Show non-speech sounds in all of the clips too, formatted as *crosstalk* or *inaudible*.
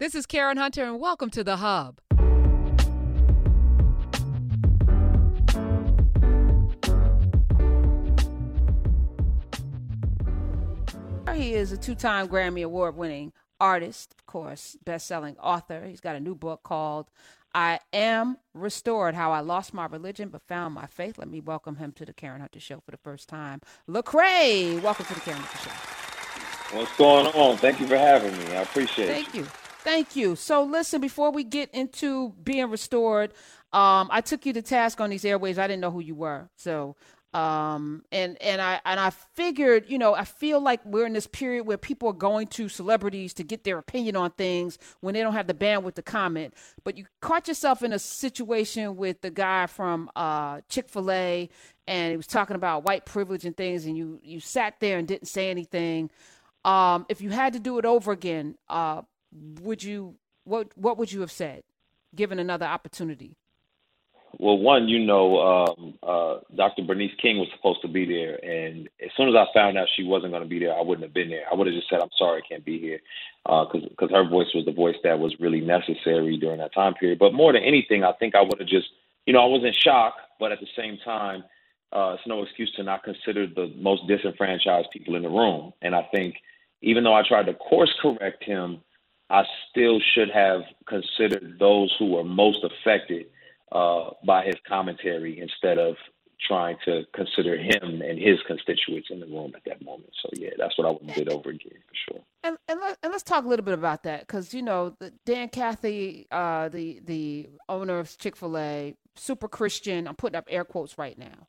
This is Karen Hunter, and welcome to The Hub. He is a two time Grammy Award winning artist, of course, best selling author. He's got a new book called I Am Restored How I Lost My Religion But Found My Faith. Let me welcome him to the Karen Hunter Show for the first time. Lecrae, welcome to the Karen Hunter Show. What's going on? Thank you for having me. I appreciate it. Thank you. you. Thank you. So, listen, before we get into being restored, um, I took you to task on these airways. I didn't know who you were. So, um, and and I and I figured, you know, I feel like we're in this period where people are going to celebrities to get their opinion on things when they don't have the bandwidth to comment. But you caught yourself in a situation with the guy from uh, Chick Fil A, and he was talking about white privilege and things, and you you sat there and didn't say anything. Um, if you had to do it over again, uh, would you what what would you have said, given another opportunity? Well, one, you know, um, uh, Dr. Bernice King was supposed to be there, and as soon as I found out she wasn't going to be there, I wouldn't have been there. I would have just said, "I'm sorry, I can't be here," because uh, because her voice was the voice that was really necessary during that time period. But more than anything, I think I would have just, you know, I was in shock, but at the same time, uh, it's no excuse to not consider the most disenfranchised people in the room. And I think even though I tried to course correct him, I still should have considered those who were most affected uh, by his commentary instead of trying to consider him and his constituents in the room at that moment. So yeah, that's what I would have did over again for sure. And and, let, let's talk a little bit about that because you know Dan Cathy, uh, the the owner of Chick Fil A, super Christian. I'm putting up air quotes right now.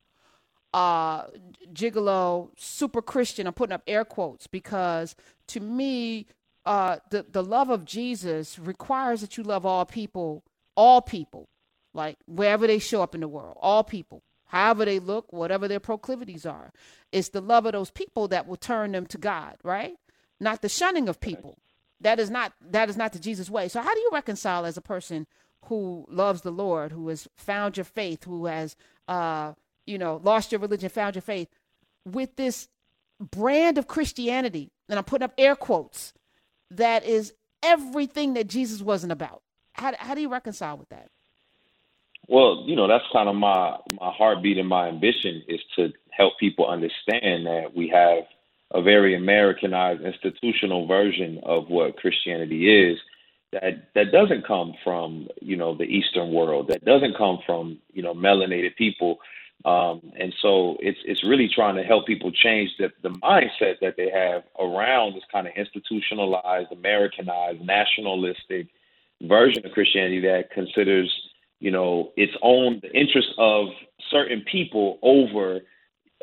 Uh, Gigolo, super Christian. I'm putting up air quotes because to me, uh, the the love of Jesus requires that you love all people, all people, like wherever they show up in the world, all people, however they look, whatever their proclivities are. It's the love of those people that will turn them to God, right? Not the shunning of people. That is not that is not the Jesus way. So how do you reconcile as a person who loves the Lord, who has found your faith, who has uh, you know, lost your religion, found your faith, with this brand of Christianity, and I'm putting up air quotes, that is everything that Jesus wasn't about. How, how do you reconcile with that? Well, you know, that's kind of my my heartbeat and my ambition is to help people understand that we have a very Americanized institutional version of what Christianity is that that doesn't come from, you know, the Eastern world, that doesn't come from, you know, melanated people. Um, and so it's it's really trying to help people change the, the mindset that they have around this kind of institutionalized, Americanized, nationalistic version of Christianity that considers you know, its own the interest of certain people over,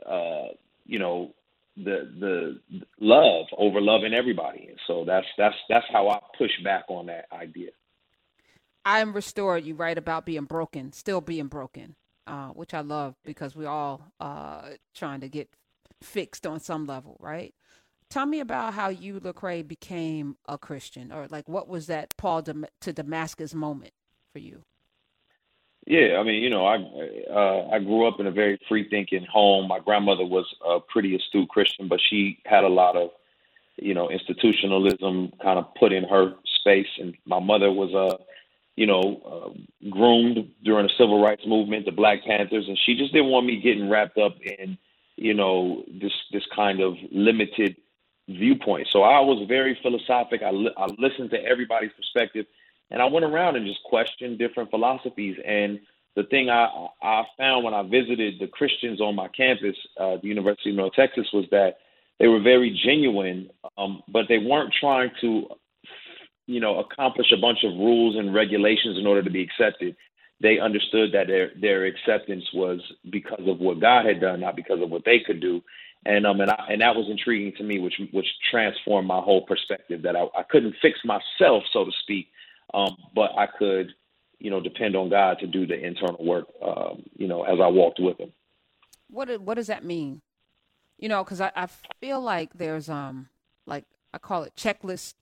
uh, you know, the the love over loving everybody. And so that's that's that's how I push back on that idea. I am restored. You write about being broken, still being broken, uh, which I love because we're all uh, trying to get fixed on some level, right? Tell me about how you, Lecrae, became a Christian, or like what was that Paul to Damascus moment for you? Yeah, I mean, you know, I uh, I grew up in a very free thinking home. My grandmother was a pretty astute Christian, but she had a lot of, you know, institutionalism kind of put in her space. And my mother was a, you know, uh, groomed during the civil rights movement, the Black Panthers, and she just didn't want me getting wrapped up in, you know, this this kind of limited viewpoint. So I was very philosophic. I li- I listened to everybody's perspective and I went around and just questioned different philosophies. And the thing I, I found when I visited the Christians on my campus, uh, the University of North Texas, was that they were very genuine, um, but they weren't trying to, you know, accomplish a bunch of rules and regulations in order to be accepted. They understood that their their acceptance was because of what God had done, not because of what they could do. And um and I, and that was intriguing to me, which which transformed my whole perspective. That I, I couldn't fix myself, so to speak, um, but I could, you know, depend on God to do the internal work, um, you know, as I walked with Him. What what does that mean? You know, because I, I feel like there's um like I call it checklist.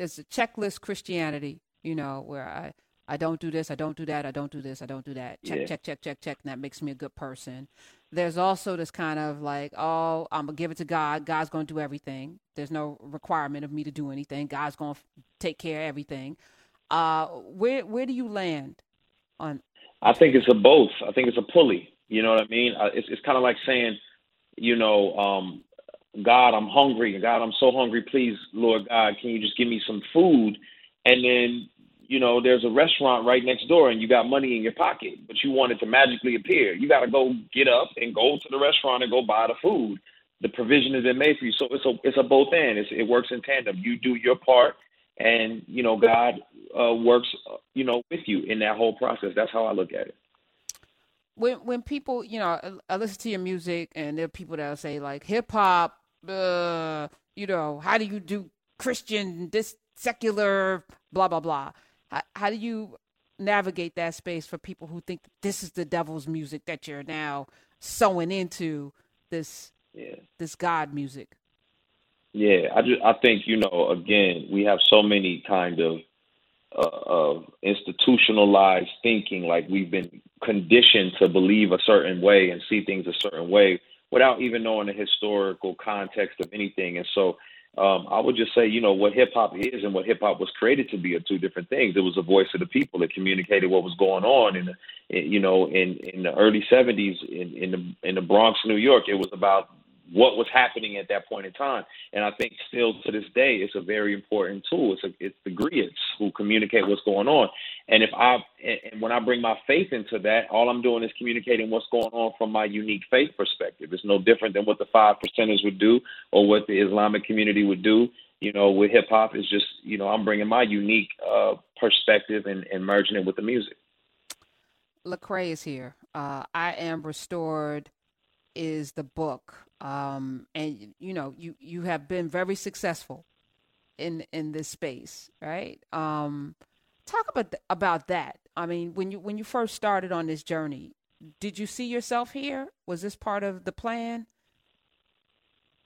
There's a checklist Christianity, you know, where I I don't do this, I don't do that, I don't do this, I don't do that. Check, yeah. check, check, check, check. And that makes me a good person. there's also this kind of like, oh, I'm gonna give it to God. God's gonna do everything. There's no requirement of me to do anything. God's gonna take care of everything. Uh, where where do you land on? I think it's a both. I think it's a pulley. You know what I mean? Uh, it's it's kind of like saying, you know, um, God, I'm hungry. God, I'm so hungry. Please, Lord God, can you just give me some food? And then you know, there's a restaurant right next door and you got money in your pocket, but you want it to magically appear. You got to go get up and go to the restaurant and go buy the food. The provision has been made for you, so it's a it's a both end. It's, it works in tandem. You do your part, and you know God uh, works, you know, with you in that whole process. That's how I look at it. When when people, you know, I listen to your music, and there are people that'll say like hip hop, uh, you know, how do you do Christian this secular blah blah blah how, how do you navigate that space for people who think this is the devil's music that you're now sewing into this yeah. this God music? Yeah, I just I think you know again we have so many kind of uh, of institutionalized thinking, like we've been conditioned to believe a certain way and see things a certain way without even knowing the historical context of anything. And so um, I would just say, you know, what hip hop is and what hip hop was created to be are two different things. It was a voice of the people. It communicated what was going on, in, in you know, in in the early '70s in in the in the Bronx, New York. It was about what was happening at that point in time. And I think still to this day, it's a very important tool. It's a, it's the griots who communicate what's going on. And if I and when I bring my faith into that, all I'm doing is communicating what's going on from my unique faith perspective. It's no different than what the five percenters would do or what the Islamic community would do. You know, with hip hop, it's just you know I'm bringing my unique uh, perspective and, and merging it with the music. Lecrae is here. Uh, I am restored is the book, um, and you know you you have been very successful in in this space, right? Um, talk about th- about that. I mean, when you when you first started on this journey, did you see yourself here? Was this part of the plan?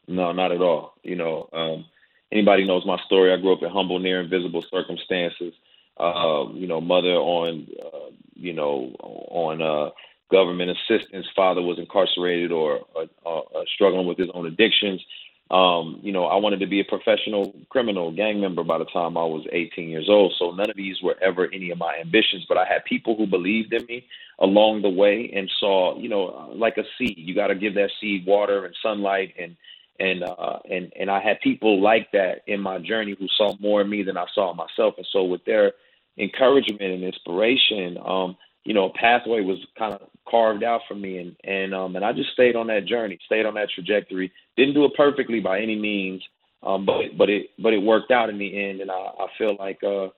No, not at all. You know, um, anybody knows my story. I grew up in humble, near invisible circumstances. Uh, you know, mother on, uh, you know, on uh, government assistance. Father was incarcerated or uh, uh, struggling with his own addictions. Um, you know, I wanted to be a professional criminal gang member by the time I was 18 years old. So none of these were ever any of my ambitions, but I had people who believed in me along the way and saw, you know, like a seed. You got to give that seed water and sunlight and and uh and and I had people like that in my journey who saw more in me than I saw myself. And so with their encouragement and inspiration, um, you know, a pathway was kind of carved out for me, and and um, and I just stayed on that journey, stayed on that trajectory. Didn't do it perfectly by any means, um, but but it but it worked out in the end, and I, I feel like uh,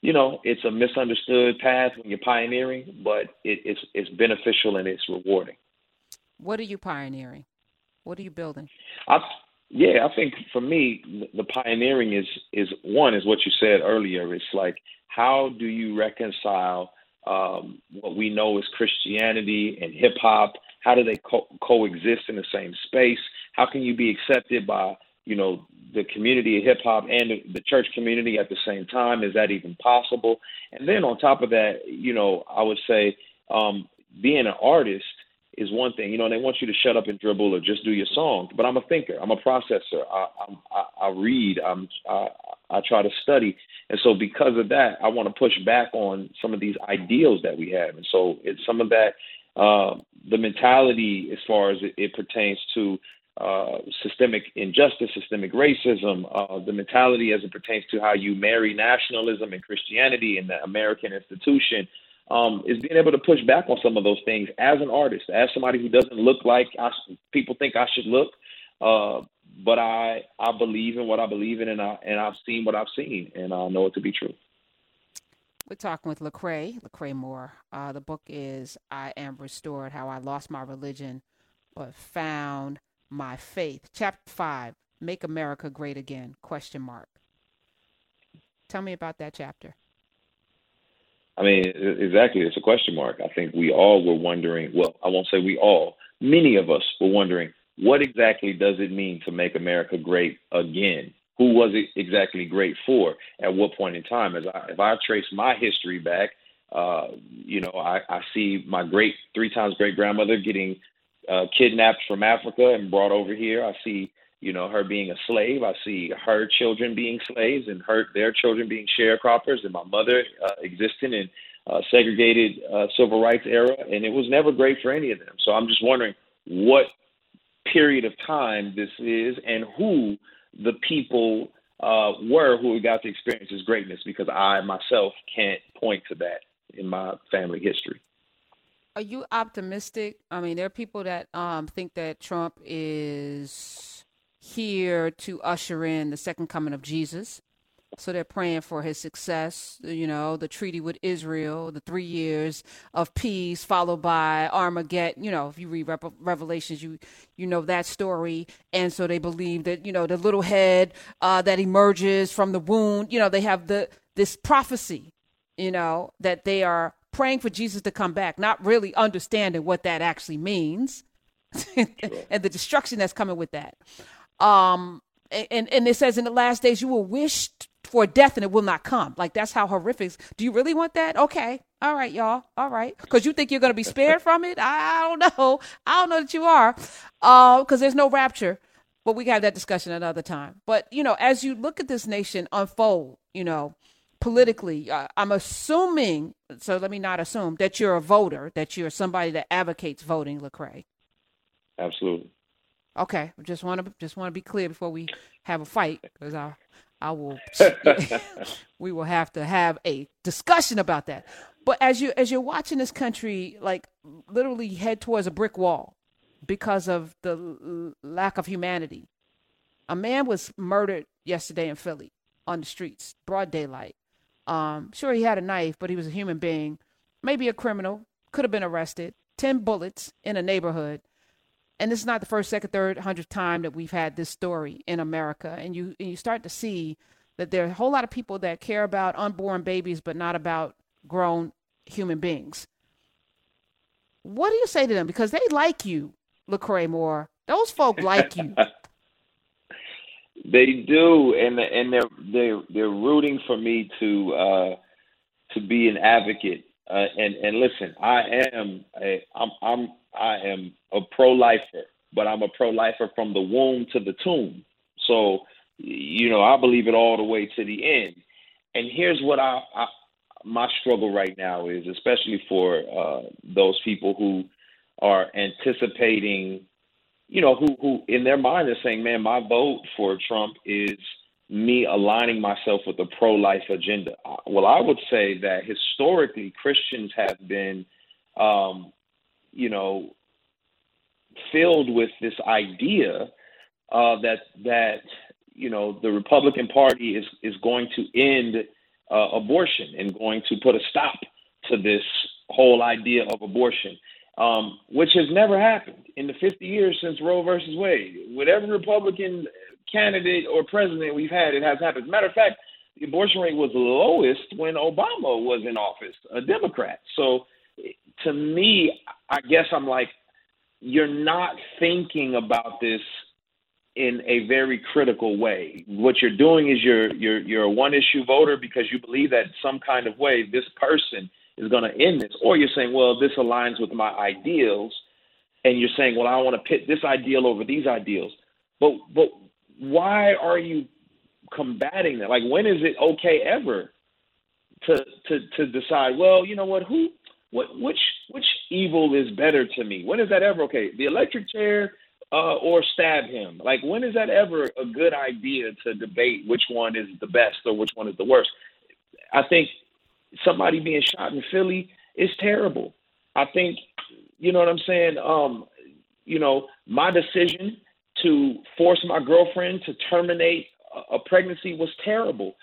you know, it's a misunderstood path when you're pioneering, but it, it's it's beneficial and it's rewarding. What are you pioneering? What are you building? I yeah, I think for me, the pioneering is is one is what you said earlier. It's like how do you reconcile um, what we know as Christianity and hip hop? How do they co- coexist in the same space? How can you be accepted by you know the community of hip hop and the church community at the same time? Is that even possible? And then on top of that, you know, I would say um, being an artist is one thing. You know, they want you to shut up and dribble or just do your song. But I'm a thinker. I'm a processor. I, I, I read. I'm, I, I try to study. And so because of that, I want to push back on some of these ideals that we have. And so it's some of that, uh, the mentality as far as it, it pertains to uh, systemic injustice, systemic racism, uh, the mentality as it pertains to how you marry nationalism and Christianity and the American institution, um, is being able to push back on some of those things as an artist, as somebody who doesn't look like I, people think I should look. Uh, but I I believe in what I believe in, and I and I've seen what I've seen, and I know it to be true. We're talking with Lecrae, Lecrae Moore. Uh, the book is "I Am Restored: How I Lost My Religion, but Found My Faith." Chapter five: Make America Great Again? Question mark. Tell me about that chapter. I mean, exactly. It's a question mark. I think we all were wondering. Well, I won't say we all. Many of us were wondering what exactly does it mean to make America great again? Who was it exactly great for? At what point in time? As I, if I trace my history back, uh, you know, I, I see my great three times great grandmother getting uh, kidnapped from Africa and brought over here. I see, you know, her being a slave. I see her children being slaves and her their children being sharecroppers, and my mother uh, existing in uh, segregated uh, civil rights era, and it was never great for any of them. So I'm just wondering what period of time this is and who the people uh, were who got to experience this greatness, because I myself can't point to that in my family history. Are you optimistic? I mean, there are people that um, think that Trump is here to usher in the second coming of Jesus. So they're praying for his success. You know, the treaty with Israel, the three years of peace, followed by Armageddon. You know, if you read Revelations, you you know that story. And so they believe that you know the little head uh, that emerges from the wound. You know, they have the this prophecy. You know that they are praying for Jesus to come back, not really understanding what that actually means *laughs* and the destruction that's coming with that. Um, and, and it says in the last days, you will wish for death and it will not come. Like that's how horrific. Do you really want that? Okay. All right, y'all. All right. Cause you think you're going to be spared from it. I don't know. I don't know that you are. Uh, cause there's no rapture, but we can have that discussion another time. But you know, as you look at this nation unfold, you know, politically, uh, I'm assuming, so let me not assume, that you're a voter, that you're somebody that advocates voting, Lecrae. Absolutely. Okay, just want to just want to be clear before we have a fight, because I, I will, *laughs* we will have to have a discussion about that. But as you as you're watching this country, like literally head towards a brick wall because of the l- lack of humanity. A man was murdered yesterday in Philly on the streets, broad daylight. Um, sure, he had a knife, but he was a human being, maybe a criminal, could have been arrested. 10 bullets in a neighborhood. And this is not the first, second, third, hundredth time that we've had this story in America. And you, and you start to see that there are a whole lot of people that care about unborn babies, but not about grown human beings. What do you say to them? Because they like you, Lecrae Moore. Those folk like you. *laughs* They do, and and they're they're they're rooting for me to uh, to be an advocate. Uh, and and listen, I am a, I'm I'm I am a pro lifer, but I'm a pro lifer from the womb to the tomb. So you know, I believe it all the way to the end. And here's what I, I my struggle right now is, especially for uh, those people who are anticipating you know, who who in their mind are saying, "Man, my vote for Trump is me aligning myself with the pro-life agenda." Uh, well, I would say that historically Christians have been, um, you know, filled with this idea uh, that that you know the Republican Party is is going to end uh, abortion and going to put a stop to this whole idea of abortion um, which has never happened in the 50 years since Roe versus Wade. With every Republican candidate or president we've had, it has happened. Matter of fact, the abortion rate was lowest when Obama was in office, a Democrat. So to me, I guess I'm like, you're not thinking about this in a very critical way. What you're doing is you're you're you're a one issue voter because you believe that some kind of way this person is going to end this. Or you're saying, well, this aligns with my ideals, and you're saying, well, I want to pit this ideal over these ideals. But but why are you combating that? Like, when is it okay ever to to to decide? Well, you know what? Who what which which evil is better to me? When is that ever okay? The electric chair uh, or stab him? Like, when is that ever a good idea to debate which one is the best or which one is the worst? I think somebody being shot in Philly is terrible. I think, you know what I'm saying? Um, you know, my decision to force my girlfriend to terminate a pregnancy was terrible.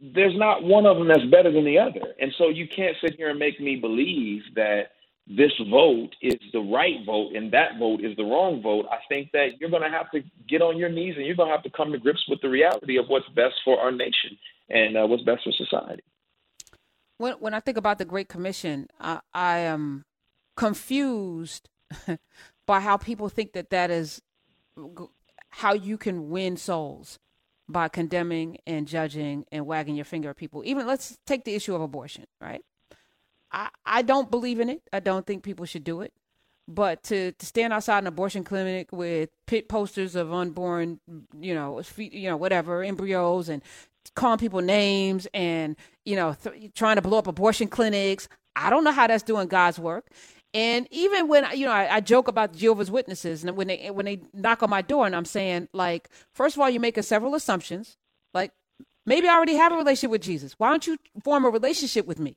There's not one of them that's better than the other. And so you can't sit here and make me believe that this vote is the right vote and that vote is the wrong vote. I think that you're going to have to get on your knees and you're going to have to come to grips with the reality of what's best for our nation and uh, what's best for society when when I think about the Great Commission, I, I am confused *laughs* by how people think that that is how you can win souls by condemning and judging and wagging your finger at people. Even let's take the issue of abortion, right? I, I don't believe in it. I don't think people should do it. But to, to stand outside an abortion clinic with pit posters of unborn, you know, you know, whatever embryos, and calling people names, and you know, th- trying to blow up abortion clinics, I don't know how that's doing God's work. And even when you know, I, I, joke about Jehovah's Witnesses, and when they when they knock on my door, and I'm saying like, first of all, you're making several assumptions. Like, maybe I already have a relationship with Jesus. Why don't you form a relationship with me?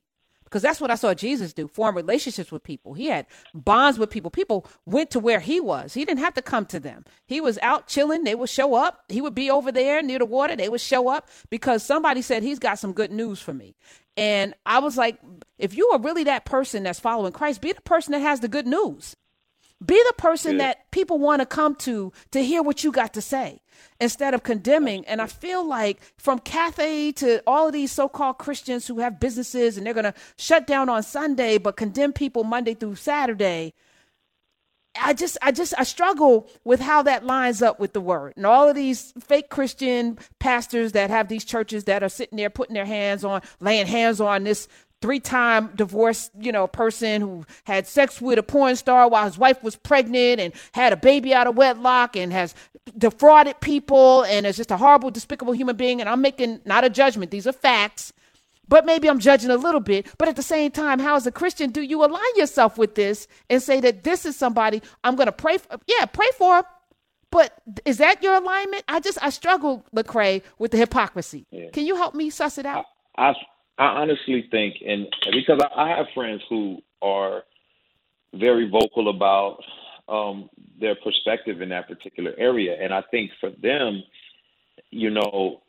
Because that's what I saw Jesus do: form relationships with people. He had bonds with people. People went to where he was. He didn't have to come to them. He was out chilling. They would show up. He would be over there near the water. They would show up because somebody said he's got some good news for me. And I was like, if you are really that person that's following Christ, be the person that has the good news. Be the person that people want to come to to hear what you got to say instead of condemning. And I feel like from Cathy to all of these so called Christians who have businesses and they're going to shut down on Sunday but condemn people Monday through Saturday. I just, I just, I struggle with how that lines up with the word. And all of these fake Christian pastors that have these churches that are sitting there putting their hands on, laying hands on this three-time divorced, you know, person who had sex with a porn star while his wife was pregnant and had a baby out of wedlock and has defrauded people and is just a horrible, despicable human being. And I'm making not a judgment; these are facts but maybe I'm judging a little bit. But at the same time, how as a Christian do you align yourself with this and say that this is somebody I'm going to pray for? Yeah, pray for. But is that your alignment? I just I struggle, Lecrae, with the hypocrisy. Yeah. Can you help me suss it out? I, I, I honestly think, and because I, have friends who are very vocal about um, their perspective in that particular area, and I think for them, you know,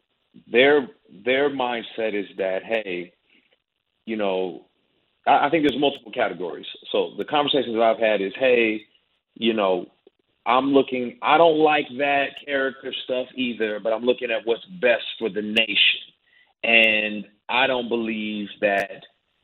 their their mindset is that hey, you know, I, I think there's multiple categories. So the conversations I've had is hey, you know, I'm looking. I don't like that character stuff either, but I'm looking at what's best for the nation, and I don't believe that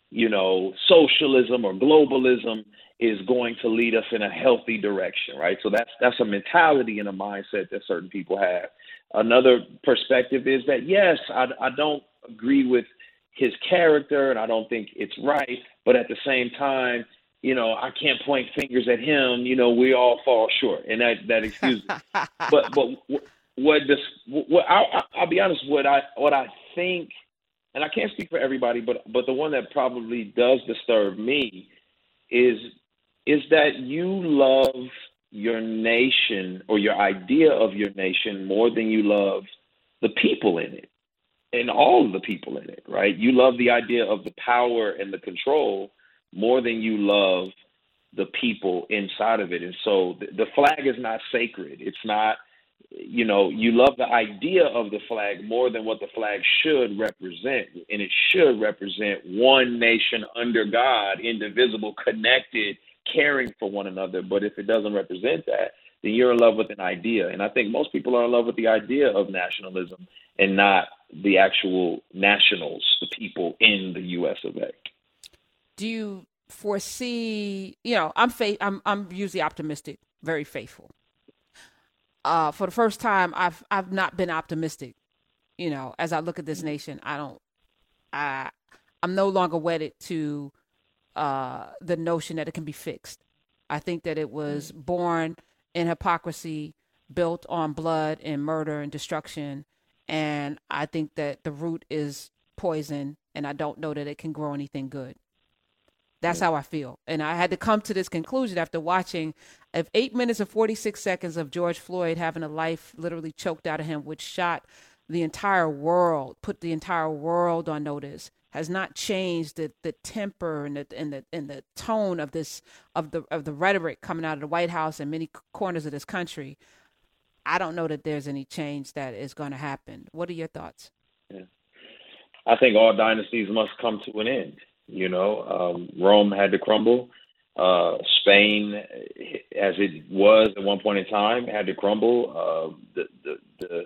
you know socialism or globalism is going to lead us in a healthy direction, right? So that's that's a mentality and a mindset that certain people have. Another perspective is that yes, I, I don't agree with his character and I don't think it's right, but at the same time, you know, I can't point fingers at him. You know, we all fall short, and that that excuses. *laughs* but but what this what I, I'll be honest, what I what I think, and I can't speak for everybody, but but the one that probably does disturb me is is that you love your nation or your idea of your nation more than you love the people in it and all of the people in it, right? You love the idea of the power and the control more than you love the people inside of it. And so the flag is not sacred. It's not, you know, you love the idea of the flag more than what the flag should represent. And it should represent one nation under God, indivisible, connected, caring for one another. But if it doesn't represent that, then you're in love with an idea. And I think most people are in love with the idea of nationalism and not the actual nationals, the people in the U.S. of A. Do you foresee? You know, I'm faith. I'm I'm usually optimistic, very faithful. Uh, for the first time, I've I've not been optimistic. You know, as I look at this nation, I don't. I I'm no longer wedded to uh, the notion that it can be fixed. I think that it was mm. born in hypocrisy, built on blood and murder and destruction. And I think that the root is poison, and I don't know that it can grow anything good. That's how I feel. And I had to come to this conclusion after watching of eight minutes and 46 seconds of George Floyd having a life literally choked out of him, which shot the entire world, put the entire world on notice has not changed the, the temper and the, and the and the tone of this of the of the rhetoric coming out of the White House and many corners of this country, I don't know that there's any change that is going to happen. What are your thoughts? Yeah. I think all dynasties must come to an end. You know, um, Rome had to crumble. Uh, Spain, as it was at one point in time, had to crumble. Uh, the, the the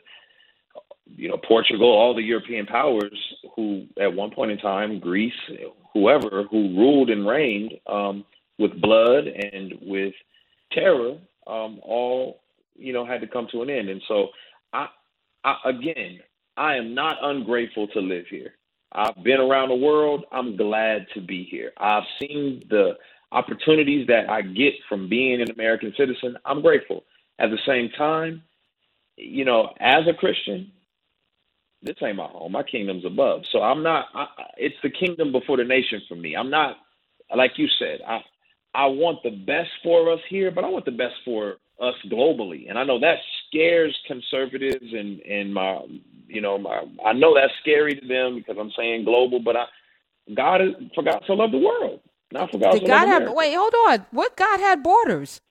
you know, Portugal, all the European powers who, at one point in time, Greece, whoever who ruled and reigned um, with blood and with terror, um, all you know had to come to an end. And so, I, I again, I am not ungrateful to live here. I've been around the world. I'm glad to be here. I've seen the opportunities that I get from being an American citizen, I'm grateful. At the same time, you know, as a Christian, this ain't my home. My kingdom's above. So I'm not. I, it's the kingdom before the nation for me. I'm not like you said. I I want the best for us here, but I want the best for us globally. And I know that scares conservatives and and my you know my I know that's scary to them because I'm saying global, but I God is for God to love the world. Not for God Did God have wait, hold on. What God had borders?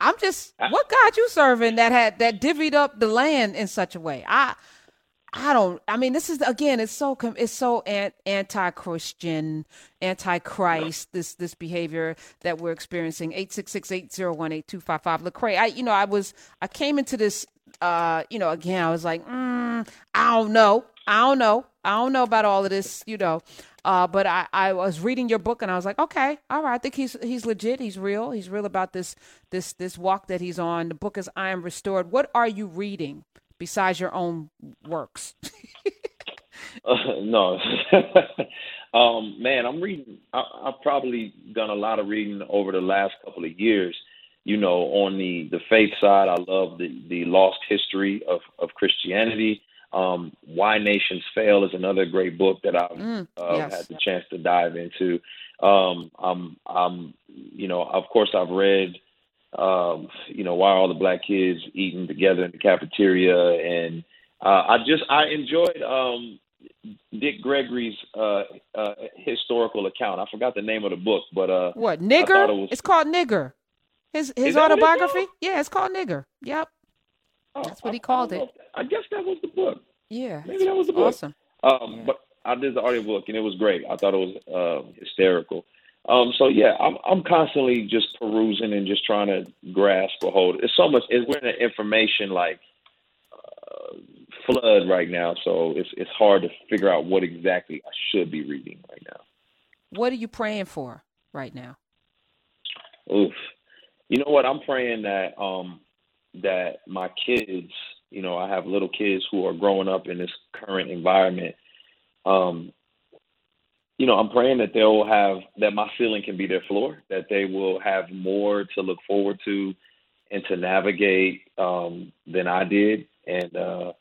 I'm just I, what God you serving that had that divvied up the land in such a way? I I don't. I mean, this is again. It's so. It's so anti-Christian, anti-Christ. This this behavior that we're experiencing. Eight six six eight zero one eight two five five. Lecrae. I you know I was I came into this. Uh, you know, again I was like, mm, I don't know. I don't know. I don't know about all of this. You know. Uh, but I, I was reading your book and I was like, okay, all right, I think he's he's legit. He's real. He's real about this this this walk that he's on. The book is I Am Restored. What are you reading? Besides your own works? *laughs* uh, no, *laughs* um, man, I'm reading. I, I've probably done a lot of reading over the last couple of years. You know, on the the faith side, I love the the lost history of of Christianity. Um, Why Nations Fail is another great book that I've mm, uh, yes. had the chance to dive into. Um, I'm, I'm, you know, of course, I've read um, you know, why are all the black kids eating together in the cafeteria? And uh, I just I enjoyed um, Dick Gregory's uh, uh, historical account. I forgot the name of the book, but uh, what nigger? It was... It's called nigger. His his autobiography. Yeah, it's called nigger. Yep, oh, that's what he called it. I guess that was the book. Yeah, maybe that was the book. Awesome. Um, yeah. But I did the audiobook and it was great. I thought it was uh, hysterical. Um, so yeah, I'm I'm constantly just perusing and just trying to grasp a hold. It's so much. It's, we're in an information like uh, flood right now, so it's it's hard to figure out what exactly I should be reading right now. What are you praying for right now? Oof, you know what? I'm praying that um that my kids, you know, I have little kids who are growing up in this current environment. Um, you know, I'm praying that they'll have that my ceiling can be their floor, that they will have more to look forward to and to navigate um, than I did, and uh,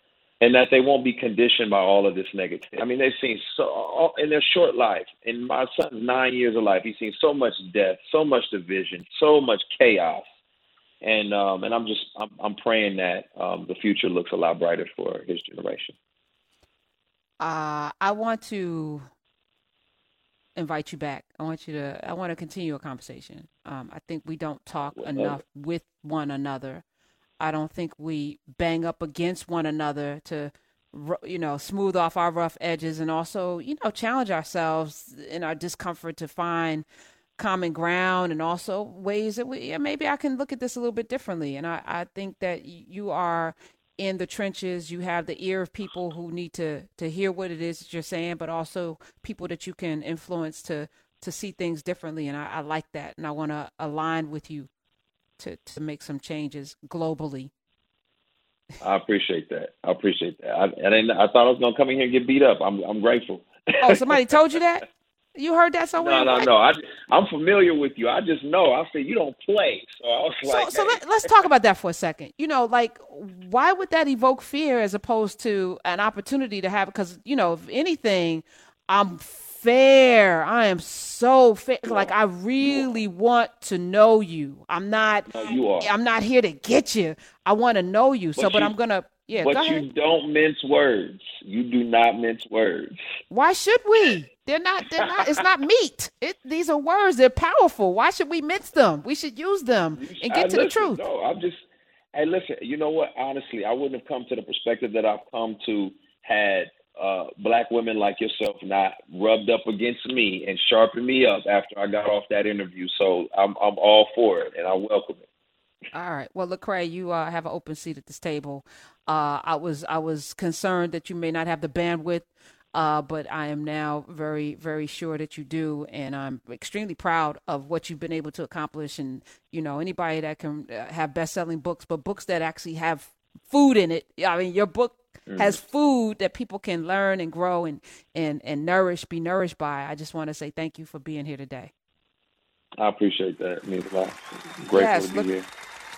and that they won't be conditioned by all of this negativity. I mean, they've seen so in their short life. In my son's nine years of life, he's seen so much death, so much division, so much chaos, and um, and I'm just I'm, I'm praying that um, the future looks a lot brighter for his generation. Uh, I want to invite you back. I want you to. I want to continue a conversation. Um, I think we don't talk enough with one another. I don't think we bang up against one another to, you know, smooth off our rough edges and also, you know, challenge ourselves in our discomfort to find common ground and also ways that we yeah, maybe I can look at this a little bit differently. And I, I think that you are in the trenches. You have the ear of people who need to to hear what it is that you're saying, but also people that you can influence to to see things differently. And I, I like that, and I want to align with you to to make some changes globally. I appreciate that. I appreciate that. I, I didn't. I thought I was gonna come in here and get beat up. I'm I'm grateful. Oh, somebody told you that? *laughs* You heard that somewhere? No, no, no. I, I'm familiar with you. I just know. I said you don't play, so I was so, like. So hey. let, us talk about that for a second. You know, like why would that evoke fear as opposed to an opportunity to have? Because you know, if anything, I'm fair. I am so fair. Like I really want to know you. I'm not. No, you are. I'm not here to get you. I want to know you. But so, but you, I'm gonna yeah, but you don't mince words. You do not mince words. Why should we? They're not. They're not. It's not meat. It, these are words. They're powerful. Why should we mince them? We should use them and get I, to listen, the truth. No, I'm just. Hey, listen. You know what? Honestly, I wouldn't have come to the perspective that I've come to had uh, black women like yourself not rubbed up against me and sharpened me up after I got off that interview. So I'm I'm all for it and I welcome it. All right. Well, Lecrae, you uh, have an open seat at this table. Uh, I was I was concerned that you may not have the bandwidth, uh, but I am now very very sure that you do, and I'm extremely proud of what you've been able to accomplish. And you know, anybody that can uh, have best selling books, but books that actually have food in it. I mean, your book mm. has food that people can learn and grow and and and nourish, be nourished by. I just want to say thank you for being here today. I appreciate that. It means a lot. Grateful yes, to be look, here.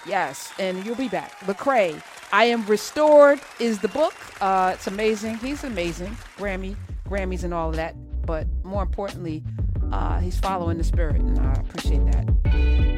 Yes, and you'll be back. Lecrae, I Am Restored is the book. Uh, it's amazing. He's amazing. Grammy, Grammys, and all of that. But more importantly, uh, he's following the spirit, and I appreciate that.